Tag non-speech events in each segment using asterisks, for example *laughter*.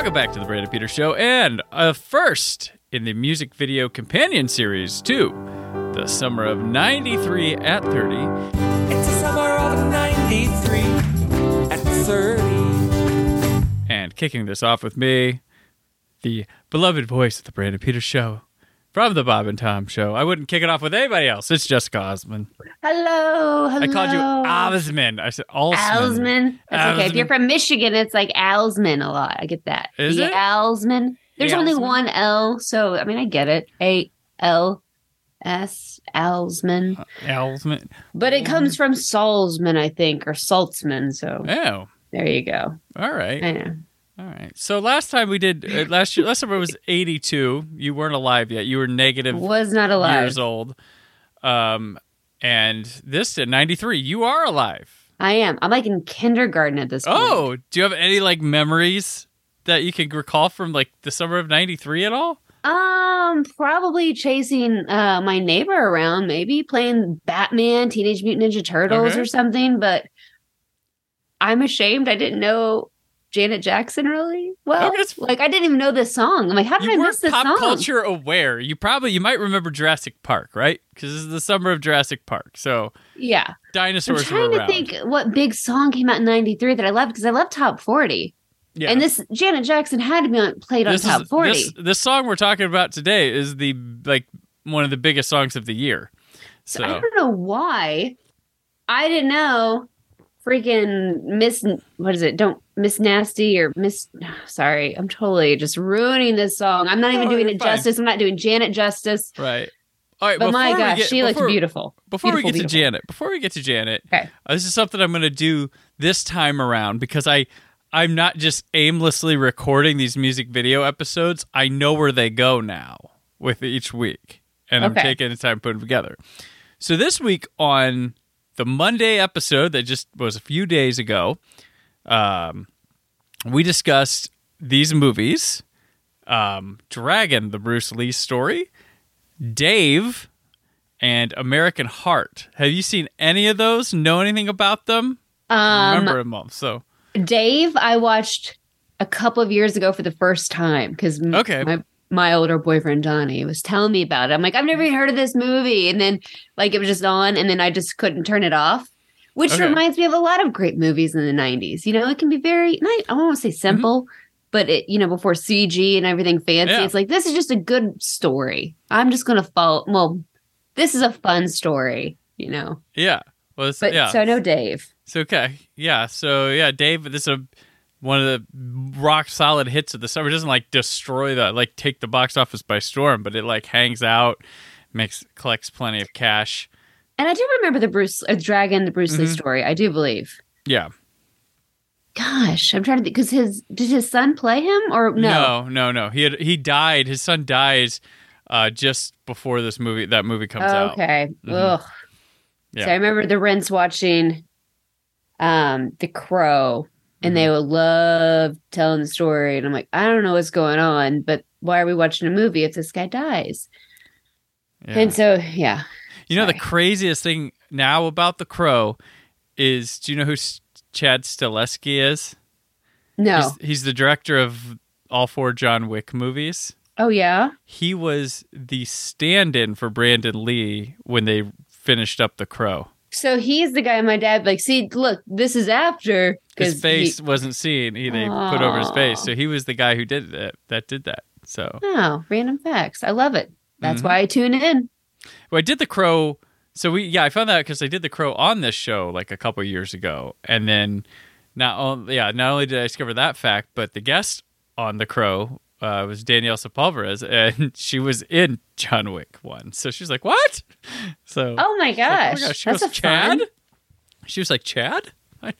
Welcome back to the Brandon Peters Show, and a first in the music video companion series to the summer of '93 at 30. It's the summer of 93 at 30. And kicking this off with me, the beloved voice of the Brandon Peters Show from the Bob and Tom Show. I wouldn't kick it off with anybody else. It's Jessica Osman. Hello, hello. I called you Osman. I said Alsman. Alsman. That's okay. If you're from Michigan, it's like Alsman a lot. I get that. Is the it? Alsman. There's only Alsman? one L, so I mean, I get it. A L S Alsman. Alsman. Uh, but it comes from Salzman, I think, or Saltzman. So Oh, there you go. all right. I know. All right. So last time we did uh, last year, last summer was '82. You weren't alive yet. You were negative Was not alive. years old. Um, and this at '93, you are alive. I am. I'm like in kindergarten at this point. Oh, do you have any like memories that you can recall from like the summer of '93 at all? Um, probably chasing uh my neighbor around, maybe playing Batman, Teenage Mutant Ninja Turtles Okay. or something, but I'm ashamed I didn't know Janet Jackson really well. It's- like I didn't even know this song. I'm like, how did I miss this pop song? culture aware. You probably you might remember Jurassic Park, right? Because this is the summer of Jurassic Park. So Yeah. Dinosaurs. I'm trying to think what big song came out in 93 that I loved because I love top 40. yeah. And this Janet Jackson had to be on, played on this top is 40. this this song we're talking about today is the like one of the biggest songs of the year. So I don't know why. I didn't know freaking Miss what is it? Don't Miss Nasty or Miss *sighs* sorry, I'm totally just ruining this song. I'm not even doing it fine. justice. I'm not doing Janet justice. right. All right. But my gosh, get- she looks before- beautiful. Before we Beautiful, get to. Janet, before we get to Janet, Okay. uh, this is something I'm going to do this time around because I I'm not just aimlessly recording these music video episodes. I know where they go now with each week, and I'm taking the time putting them together. So this week on the Monday episode that just was a few days ago, um, we discussed these movies: um, Dragon, the Bruce Lee story, Dave, and American Heart. Have you seen any of those? Know anything about them? Um Remember them all? So Dave, I watched a couple of years ago for the first time because Okay. my my older boyfriend Johnny was telling me about it. I'm like, I've never even heard of this movie, and then like it was just on, and then I just couldn't turn it off. Which Okay. reminds me of a lot of great movies in the '90s. You know, it can be very I to say simple, but it you know before CG and everything fancy, Mm-hmm. Yeah. it's like this is just a good story. I'm just gonna follow. Well, this is a fun story. You know, yeah, well, but yeah, so I know Dave. it's okay. Yeah, so yeah, Dave, this is a one of the rock solid hits of the summer. It doesn't like destroy the like take the box office by storm, but it like hangs out, makes collects plenty of cash. And I do remember the Bruce uh, Dragon, the Bruce Lee Mhm. story. I do believe. Yeah, Gosh, I'm trying to think because his did his son play him or no? no, no, no. He had he died. His son dies uh, just before this movie that movie comes out. okay. Mhm. Ugh. Yeah. So I remember the Rents watching um The Crow and they Mm-hmm. would love telling the story. And I'm like, I don't know what's going on, but why are we watching a movie if this guy dies? Yeah. And so yeah. You know the craziest thing now about the Crow is do you know who S- Chad Stahelski is? No. He's, he's the director of all four John Wick movies. oh yeah. He was the stand-in for Brandon Lee when they finished up the Crow. So he's the guy my dad like, see, look, this is after his face he- wasn't seen. He, they put over his face, so he was the guy who did that. That did that. So Oh, random facts. I love it. That's Mhm. why I tune in. Well, I did the Crow. So we, yeah, I found that because I did the Crow on this show like a couple years ago, and then not only, yeah, not only did I discover that fact, but the guest on the Crow uh, was Danielle Sepulvera, and *laughs* she was in John Wick one. So she's like, "What?" So Oh my it's like, gosh, gosh, she that's goes, a Chad. fun. She was like, "Chad." *laughs* I,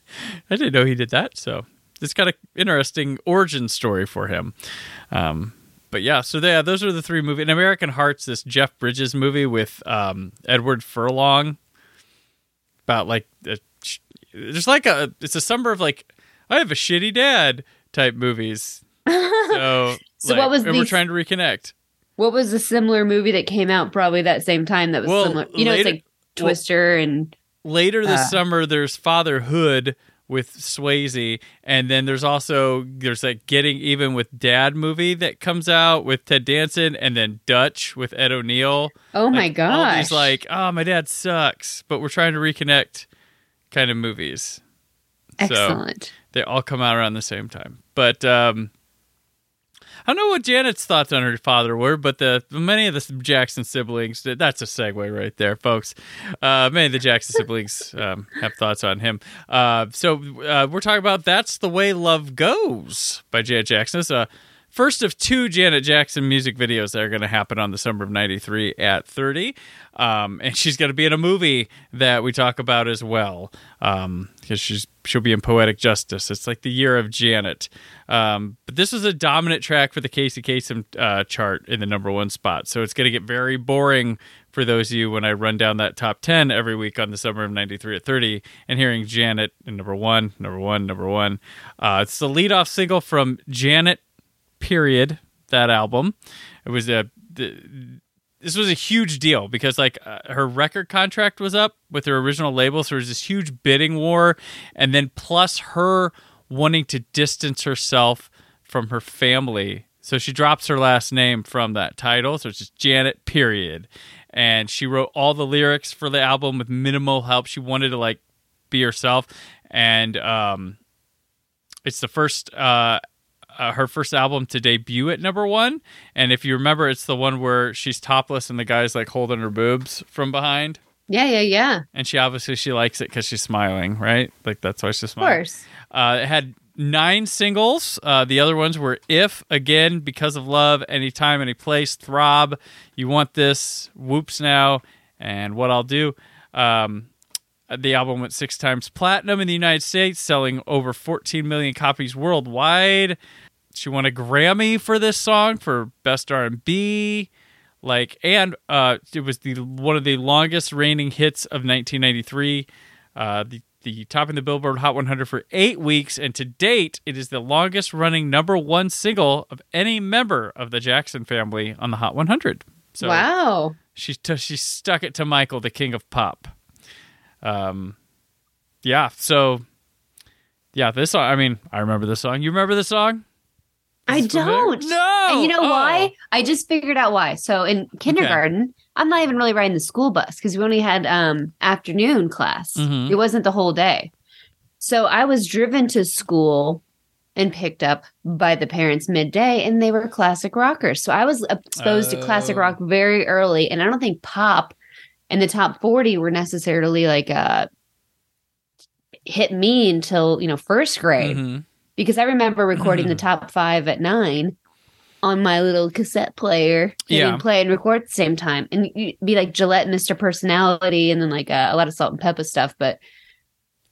I didn't know he did that. So it's got an interesting origin story for him. Um, but yeah, so yeah, those are the three movies. And American Hearts, this Jeff Bridges movie with um, Edward Furlong, about like a, there's like a it's a summer of like I have a shitty dad type movies. *laughs* So, So like, what was and we're trying to reconnect. What was a similar movie that came out probably that same time that was Well, similar? You know, later- it's like Twister and Later this Uh. summer, there's Fatherhood with Swayze, and then there's also there's that Getting Even with Dad movie that comes out with Ted Danson, and then Dutch with Ed O'Neill. oh my Like, all gosh, these like, oh, my dad sucks, but we're trying to reconnect kind of movies. So excellent. they all come out around the same time. But um, I don't know what Janet's thoughts on her father were, but the many of the Jackson siblings. That's a segue right there, folks. Uh, many of the Jackson siblings um, have thoughts on him. Uh, so uh, we're talking about "That's the Way Love Goes" by Janet Jackson. It's a first of two Janet Jackson music videos that are going to happen on the summer of '93 at 30. Um, and she's going to be in a movie that we talk about as well because she's she'll be in Poetic Justice. It's like the year of Janet. Um, but this was a dominant track for the Casey Kasem uh, chart in the number one spot. So it's going to get very boring for those of you when I run down that top 10 every week on the summer of 93 at 30 and hearing Janet in number one, number one, number one. Uh, it's the leadoff single from Janet period that album. It was a the, this was a huge deal because like uh, her record contract was up with her original label so there was this huge bidding war and then plus her wanting to distance herself from her family. So she drops her last name from that title so it's just janet period. And she wrote all the lyrics for the album with minimal help. She wanted to like be herself. And um it's the first uh uh, her first album to debut at number one. And if you remember, it's the one where she's topless and the guy's like holding her boobs from behind. Yeah, yeah, yeah. And she obviously she likes it because she's smiling, right? Like that's why she's smiling. Of course. Uh, it had nine singles. Uh, the other ones were "If," "Again," "Because of Love," "Anytime," "Any Place," "Throb," "You Want This," "Whoops Now," and "What I'll Do." Um, the album went six times platinum in the United States, selling over 14 million copies worldwide. She won a Grammy for this song for best R&B. Like, and uh, it was the one of the longest reigning hits of 1993. Uh, the the top in the Billboard Hot 100 for eight weeks, and to date, it is the longest running number one single of any member of the Jackson family on the Hot 100. So wow. she t- she stuck it to Michael, the king of pop. Um, yeah. So, yeah, this song. I mean, I remember this song. You remember this song? I Is it familiar? don't. No. And you know Oh. why? I just figured out why. So in kindergarten, I'm not even really riding the school bus because we only had um afternoon class. Mhm. It wasn't the whole day. So I was driven to school and picked up by the parents midday and they were classic rockers. So I was exposed to classic Oh. rock very early and I don't think pop and the top 40 were necessarily like uh hit me until, you know, first grade Mhm. Because I remember recording Mm-hmm. the top five at nine on my little cassette player. And Yeah. you'd play and record at the same time. And you'd be like Gillette, Mr. Personality, and then like uh, a lot of Salt-N-Pepa stuff. But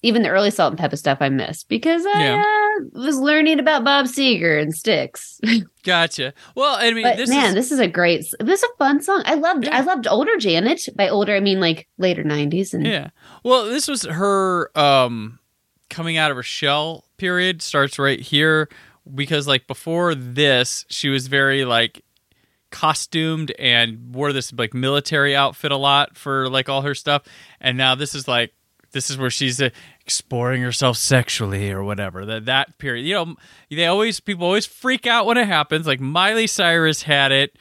even the early Salt-N-Pepa stuff I missed because I Yeah. uh, was learning about Bob Seger and Styx. *laughs* Gotcha. Well, I mean, but this man, is this is a great, this is a fun song. I loved, Yeah. I loved older Janet. By older, I mean like later 90s. And Yeah. Well, this was her um coming out of her shell period starts right here because like before this, she was very like costumed and wore this like military outfit a lot for like all her stuff. And now this is like this is where she's uh, exploring herself sexually or whatever. That that period. You know, they always people always freak out when it happens. Like Miley Cyrus had it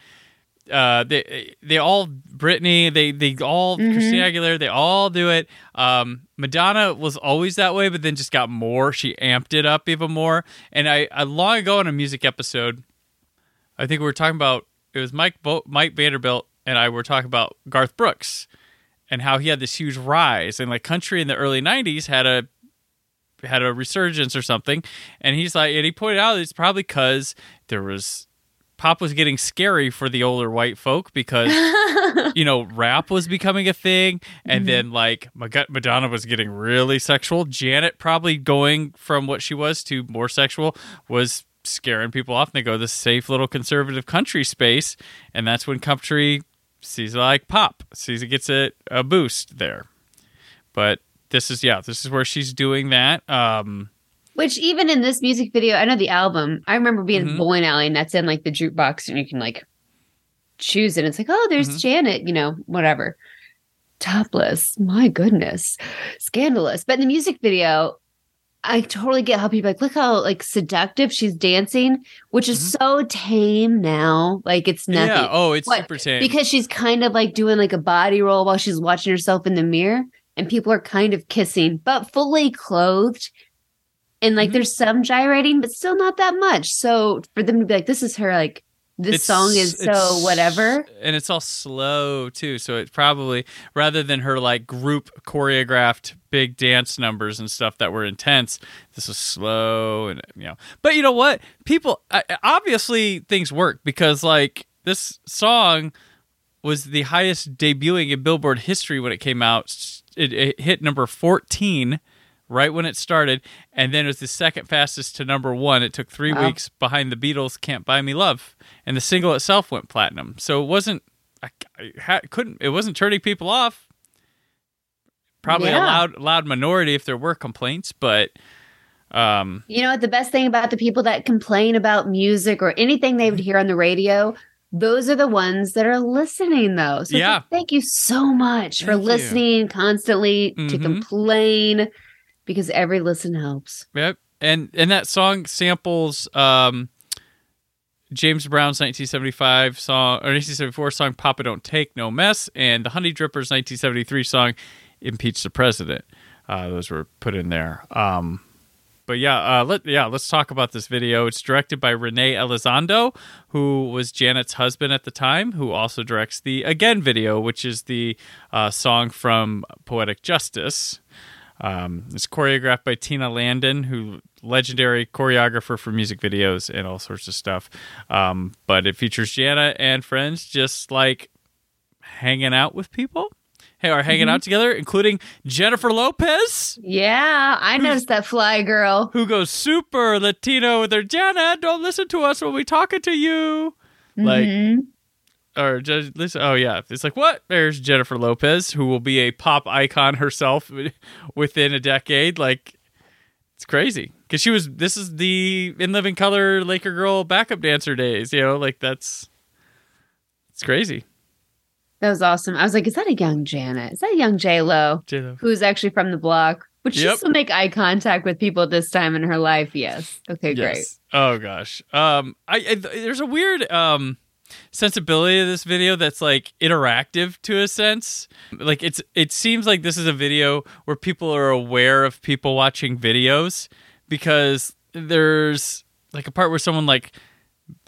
uh they they all Britney they they all Christina Aguilera they all do it. Um Madonna was always that way but then just got more. She amped it up even more. And I, I long ago on a music episode I think we were talking about it was Mike Bo- Mike Vanderbilt and I were talking about Garth Brooks and how he had this huge rise and like country in the early 90s had a had a resurgence or something. And he's like and he pointed out it's probably because there was pop was getting scary for the older white folk because *laughs* you know rap was becoming a thing, and then like Madonna was getting really sexual. Janet probably going from what she was to more sexual was scaring people off. And they go to this safe little conservative country space, and that's when country sees like pop, sees it gets a, a boost there. But this is yeah, this is where she's doing that. Um, Which even in this music video, I know the album. I remember being Mhm. in bowling alley, and that's in like the jukebox, and you can like choose it. It's like, oh, there's Mhm. Janet, you know, whatever. Topless, my goodness, scandalous. But in the music video, I totally get how people are like look how like seductive she's dancing, which is so tame now. Like it's nothing. Mm-hmm. yeah, oh, it's What? super tame. because she's kind of like doing like a body roll while she's watching herself in the mirror and people are kind of kissing but fully clothed and like Mhm. there's some gyrating but still not that much. So for them to be like this is her like this It's- song is so whatever. and it's all slow too. So it probably rather than her like group choreographed big dance numbers and stuff that were intense this was slow and you know. But you know what? People obviously things work because like this song was the highest debuting in billboard history when it came out. It, it hit number 14 right when it started and then it was the second fastest to number one it took three Wow. weeks behind the beatles can't buy me love and the single itself went platinum so it wasn't i, I ha, couldn't it wasn't turning people off probably a loud loud minority if there were complaints but um you know what the best thing about the people that complain about music or anything they would hear on the radio those are the ones that are listening though so Yeah. thank you so much for Thank you. listening constantly to Mhm. complain because every listen helps Yep. And and that song samples um James Brown's 1975 song or 1974 song Papa Don't Take No Mess and the Honey Drippers 1973 song Impeach the President. Uh, those were put in there. Um but yeah, uh, let yeah, let's talk about this video. It's directed by Renee Elizondo, who was Janet's husband at the time, who also directs the Again video, which is the uh, song from Poetic Justice. Um, it's choreographed by Tina Landon, who legendary choreographer for music videos and all sorts of stuff. Um, but it features Jana and friends just like hanging out with people. Hey, are hanging out together, including Jennifer Lopez, Yeah, I noticed that fly girl. who goes super Latino with her Jana. Don't listen to us when we talking to you. Like, Mhm. Or just listen. Oh yeah, it's like what? There's Jennifer Lopez, who will be a pop icon herself *laughs* within a decade. Like it's crazy because she was. This is the in living color Laker girl backup dancer days. You know, like that's it's crazy. that was awesome. I was like, is that a young Janet? Is that a young J Lo J-Lo. who's actually from the block? Would she Yep. still make eye contact with people at this time in her life? Yes. Okay, great. Oh gosh. Um, I, I there's a weird um sensibility of this video that's like interactive to a sense. Like it's it seems like this is a video where people are aware of people watching videos because there's like a part where someone like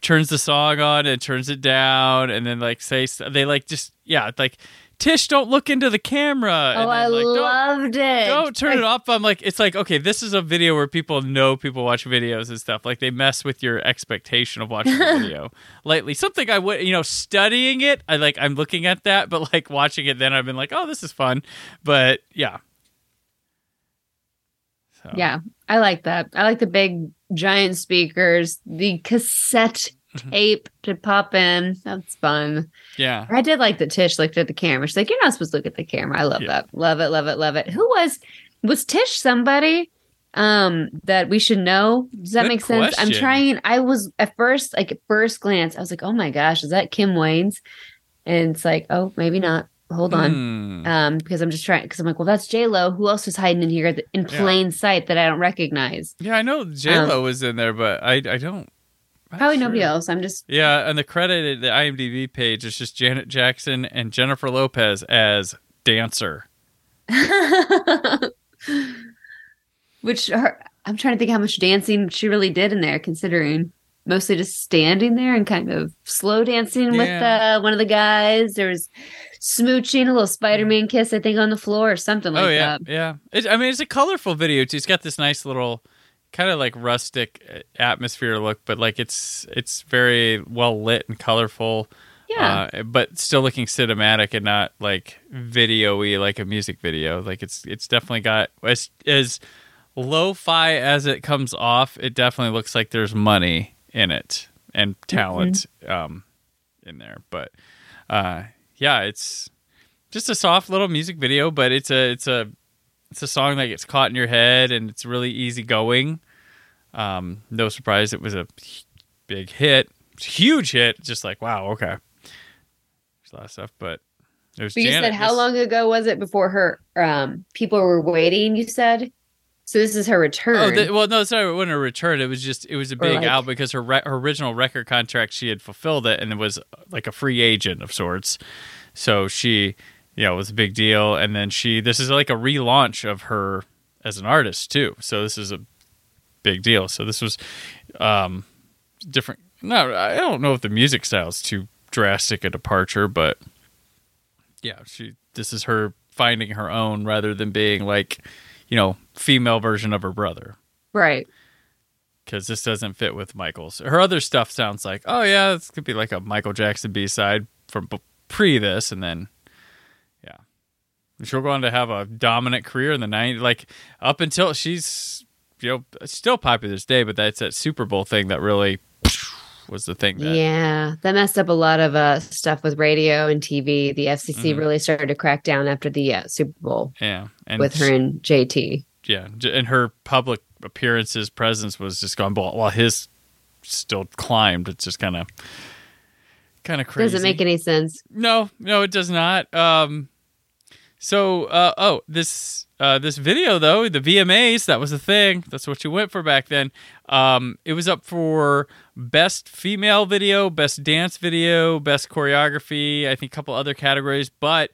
turns the song on and turns it down and then like say they like just yeah like Tish don't look into the camera Oh, and I like, don't- loved it. don't turn it off. I'm like, it's like, okay, this is a video where people know people watch videos and stuff. Like they mess with your expectation of watching a *laughs* video lightly. Something I would, you know, studying it, I like, I'm looking at that, but like watching it, then I've been like, oh, this is fun. But yeah. So, Yeah, I like that. I like the big giant speakers, the cassette. Tape to pop in. That's fun. Yeah. I did like that Tish looked at the camera. She's like, "You're not supposed to look at the camera." I love Yeah. that. Love it. Love it. Love it. Who was was Tish somebody um that we should know? Does that Good make sense? I'm trying. I was at first like at first glance, I was like, "Oh my gosh, is that Kim Wayans?" And it's like, "Oh, maybe not." Hold on. Hmm. Um, because I'm just trying. Because I'm like, well, that's J Lo. Who else is hiding in here in Yeah. plain sight that I don't recognize? Yeah, I know J Lo was in there, but I I don't. Probably nobody else. I'm just Yeah, and the credit, the IMDb page is just Janet Jackson and Jennifer Lopez as dancer. *laughs* Which her, I'm trying to think how much dancing she really did in there, considering mostly just standing there and kind of slow dancing with uh, one of the guys. There was smooching, a little Spider-Man kiss, I think, on the floor or something like oh yeah, that. yeah. It, I mean, it's a colorful video too. It's got this nice little kind of like rustic uh, atmosphere look, but like it's it's very well lit and colorful. Yeah. Uh, but still looking cinematic and not like video-y like a music video. Like it's it's definitely got as as lo-fi as it comes off. It definitely looks like there's money in it and talent um, in there. But uh, yeah, it's just a soft little music video, but it's a it's a it's a song that gets caught in your head and it's really easy going. Um, no surprise, it was a big hit, huge hit. Just like wow, okay. There's a lot of stuff, but there's But you Janet. said how This- long ago was it before her um people were waiting, you said? So this is her return. Oh, the, well, no, sorry, it wasn't a return. It was just it was a big like- album because her re- her original record contract she had fulfilled it and it was like a free agent of sorts. So she, you know, it was a big deal. And then she, this is like a relaunch of her as an artist too. So this is a big deal. So this was um different. No, I don't know if the music style is too drastic a departure, but yeah, she. This is her finding her own rather than being like, you know, female version of her brother right. because this doesn't fit with Michael's. Her other stuff sounds like, oh yeah, this could be like a Michael Jackson B side from pre this, and then yeah, she'll go on to have a dominant career in the '90s. Like up until she's you know still popular this day, but that's that Super Bowl thing that really was the thing that Yeah, that messed up a lot of uh, stuff with radio and TV. The FCC Mhm. really started to crack down after the uh, Super Bowl yeah, and with her and JT. yeah, and her public appearances presence was just gone. While while his still climbed, it's just kind of kind of crazy. Doesn't make any sense. No, no, it does not. Um, so, uh, oh, this uh, this video though, the VMAs, that was the thing. That's what you went for back then. Um, it was up for best female video, best dance video, best choreography. I think a couple other categories, but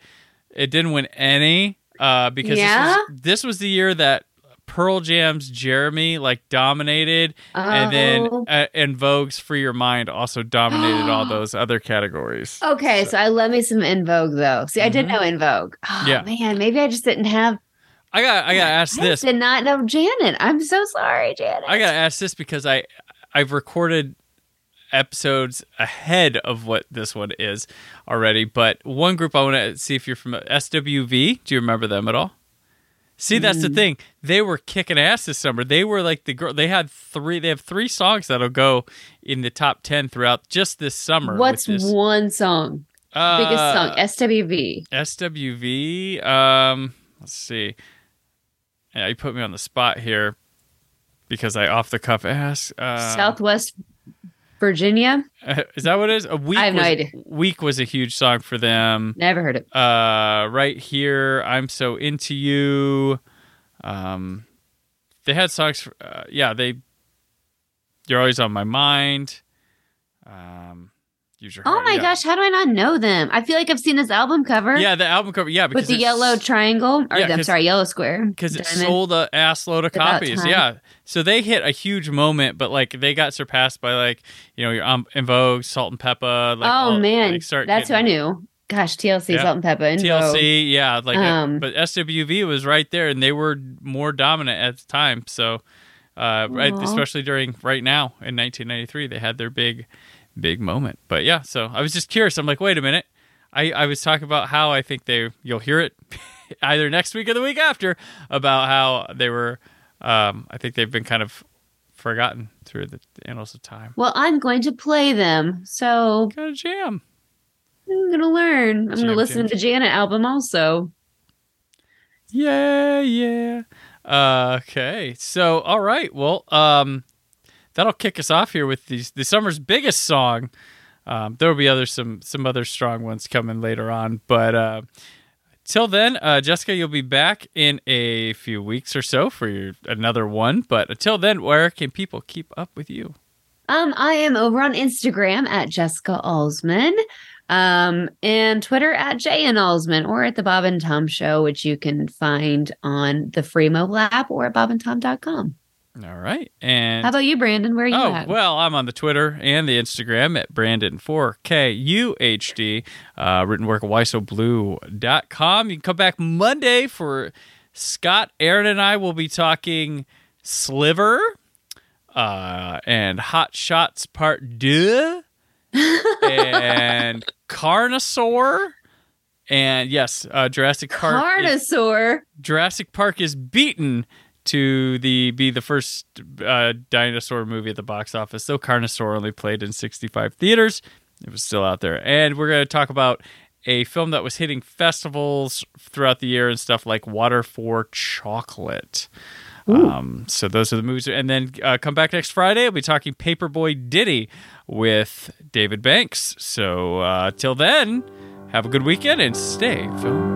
it didn't win any uh, because Yeah? this, was, this was the year that Pearl Jam's Jeremy like dominated, and then Oh. uh, En Vogue's Free Your Mind also dominated all *gasps* those other categories. Okay, so I love me some En Vogue though. See, I did know En Vogue. Oh, Mm-hmm. Yeah. man, maybe I just didn't have. I got I got to ask I this. did not know Janet. I'm so sorry, Janet. I got to ask this because I I've recorded episodes ahead of what this one is already. But one group I want to see if you're from SWV. Do you remember them at all? See, that's the thing. They were kicking ass this summer. They were like the girl. They had three. They have three songs that'll go in the top ten throughout just this summer. What's which is, one song? Biggest uh, song? SWV. SWV. Um, let's see. Yeah, you put me on the spot here because I off the cuff asked. Uh, Southwest Virginia. Uh, is that what it is? A week. I have no idea. Week was a huge song for them. Never heard it. Uh, right here, I'm so into you. Um, they had songs. For, uh, yeah, they. You're always on my mind. Um, use your Oh my yeah. gosh, how do I not know them? I feel like I've seen this album cover. Yeah, the album cover. Yeah, because with the yellow triangle, or Yeah, I'm sorry, yellow square. because it sold a ass load of copies. Yeah, so they hit a huge moment, but like they got surpassed by like you know your um, En Vogue, Salt-N-Pepa. Like, oh all- man, like, start that's who I knew. Gosh, TLC, Yeah. Salt-N-Pepa, and TLC, yeah, like, Um, but SWV was right there, and they were more dominant at the time. So, uh, right, especially during right now in 1993, they had their big, big moment. But yeah, so I was just curious. I'm like, wait a minute. I, I was talking about how I think they you'll hear it *laughs* either next week or the week after about how they were. Um, I think they've been kind of forgotten through the annals of time. Well, I'm going to play them, so Got a jam. I'm going to learn. I'm gonna listen jam, to the Janet album also. Yeah, yeah. Uh, okay. So, all right. Well, um, that'll kick us off here with these the summer's biggest song. Um, there will be other some some other strong ones coming later on, but uh, till then, uh, Jessica, you'll be back in a few weeks or so for your another one. But until then, where can people keep up with you? Um, I am over on Instagram at Jessica Alsman, um, and Twitter at Jay and Alsman, or at the Bob and Tom Show, which you can find on the free mobile app or at bobandtom.com. All right, and How about you, Brandon? Where are you Oh, at? well, I'm on the Twitter and the Instagram at Brandon4KUHD. Uh, written work at WhySoBlue.com. You can come back Monday for Scott, Aaron, and I will be talking Sliver. uh, and Hot Shots Part Deux, *laughs* and Carnosaur, and yes, uh, Jurassic Park. is- Carnosaur. Jurassic Park is beaten to the be the first uh, dinosaur movie at the box office. Though Carnosaur only played in 65 theaters, it was still out there. And we're going to talk about a film that was hitting festivals throughout the year and stuff like Water for Chocolate. Um, so those are the movies, and then uh, come back next Friday. We'll be talking Paperboy Ditty with David Banks. So uh, till then, have a good weekend and stay film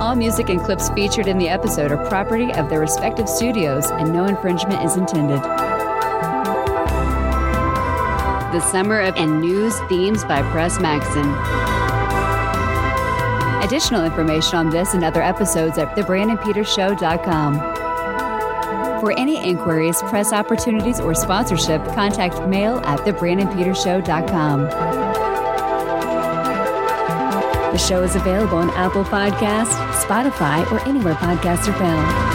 All music and clips featured in the episode are property of their respective studios, and no infringement is intended. The Summer of and News Themes by Press Maxon. Additional information on this and other episodes at thebrandonpetershow.com. For any inquiries, press opportunities, or sponsorship, contact mail at thebrandonpetershow.com. The show is available on Apple Podcasts, Spotify, or anywhere podcasts are found.